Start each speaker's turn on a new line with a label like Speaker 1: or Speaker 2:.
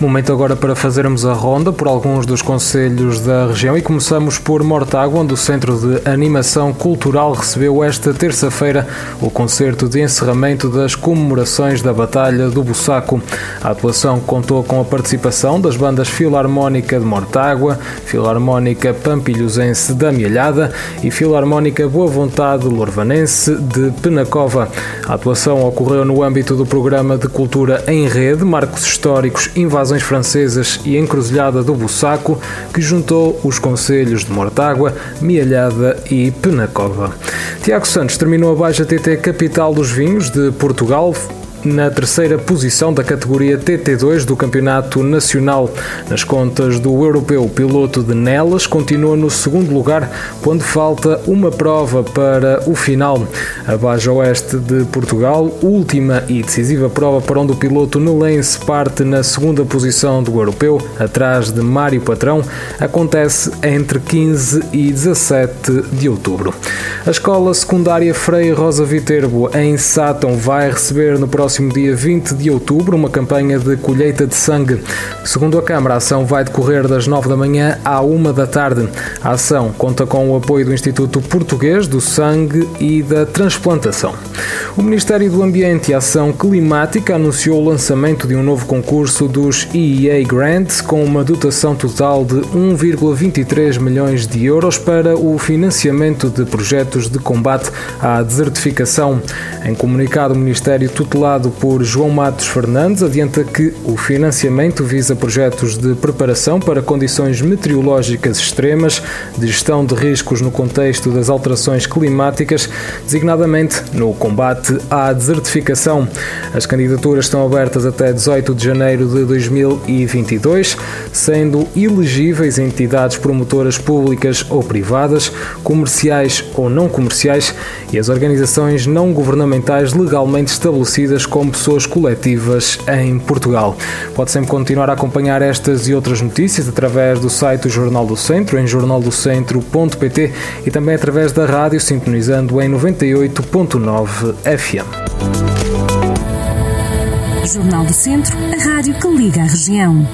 Speaker 1: Momento agora para fazermos a ronda por alguns dos conselhos da região e começamos por Mortágua, onde o Centro de Animação Cultural recebeu esta terça-feira o concerto de encerramento das comemorações da Batalha do Bussaco. A atuação contou com a participação das bandas Filarmónica de Mortágua, Filarmónica Pampilhosense da Mielhada e Filarmónica Boa Vontade Lorvanense de Penacova. A atuação ocorreu no âmbito do programa de cultura em rede, marcos históricos, invasões invasões francesas e encruzilhada do Bussaco, que juntou os conselhos de Mortágua, Mialhada e Penacova. Tiago Santos terminou a Baixa TT Capital dos Vinhos de Portugal, na terceira posição da categoria TT2 do Campeonato Nacional. Nas contas do europeu, o piloto de Nelas continua no segundo lugar quando falta uma prova para o final. A Baja Oeste de Portugal, última e decisiva prova para onde o piloto nelense parte na segunda posição do europeu, atrás de Mário Patrão, acontece entre 15 e 17 de outubro. A Escola Secundária Frei Rosa Viterbo, em Sátão, vai receber no próximo próximo dia 20 de outubro uma campanha de colheita de sangue. Segundo a Câmara, a ação vai decorrer das 9 da manhã à 1 da tarde. A ação conta com o apoio do Instituto Português do Sangue e da Transplantação. O Ministério do Ambiente e Ação Climática anunciou o lançamento de um novo concurso dos EEA Grants com uma dotação total de 1,23 milhões de euros para o financiamento de projetos de combate à desertificação. Em comunicado, o Ministério tutelado por João Matos Fernandes, adianta que o financiamento visa projetos de preparação para condições meteorológicas extremas, de gestão de riscos no contexto das alterações climáticas, designadamente no combate à desertificação. As candidaturas estão abertas até 18 de janeiro de 2022, sendo elegíveis entidades promotoras públicas ou privadas, comerciais ou não comerciais e as organizações não governamentais legalmente estabelecidas como pessoas coletivas em Portugal. Pode sempre continuar a acompanhar estas e outras notícias através do site do Jornal do Centro, em jornaldocentro.pt e também através da rádio, sintonizando em 98.9 FM.
Speaker 2: Jornal do Centro, a rádio que liga a região.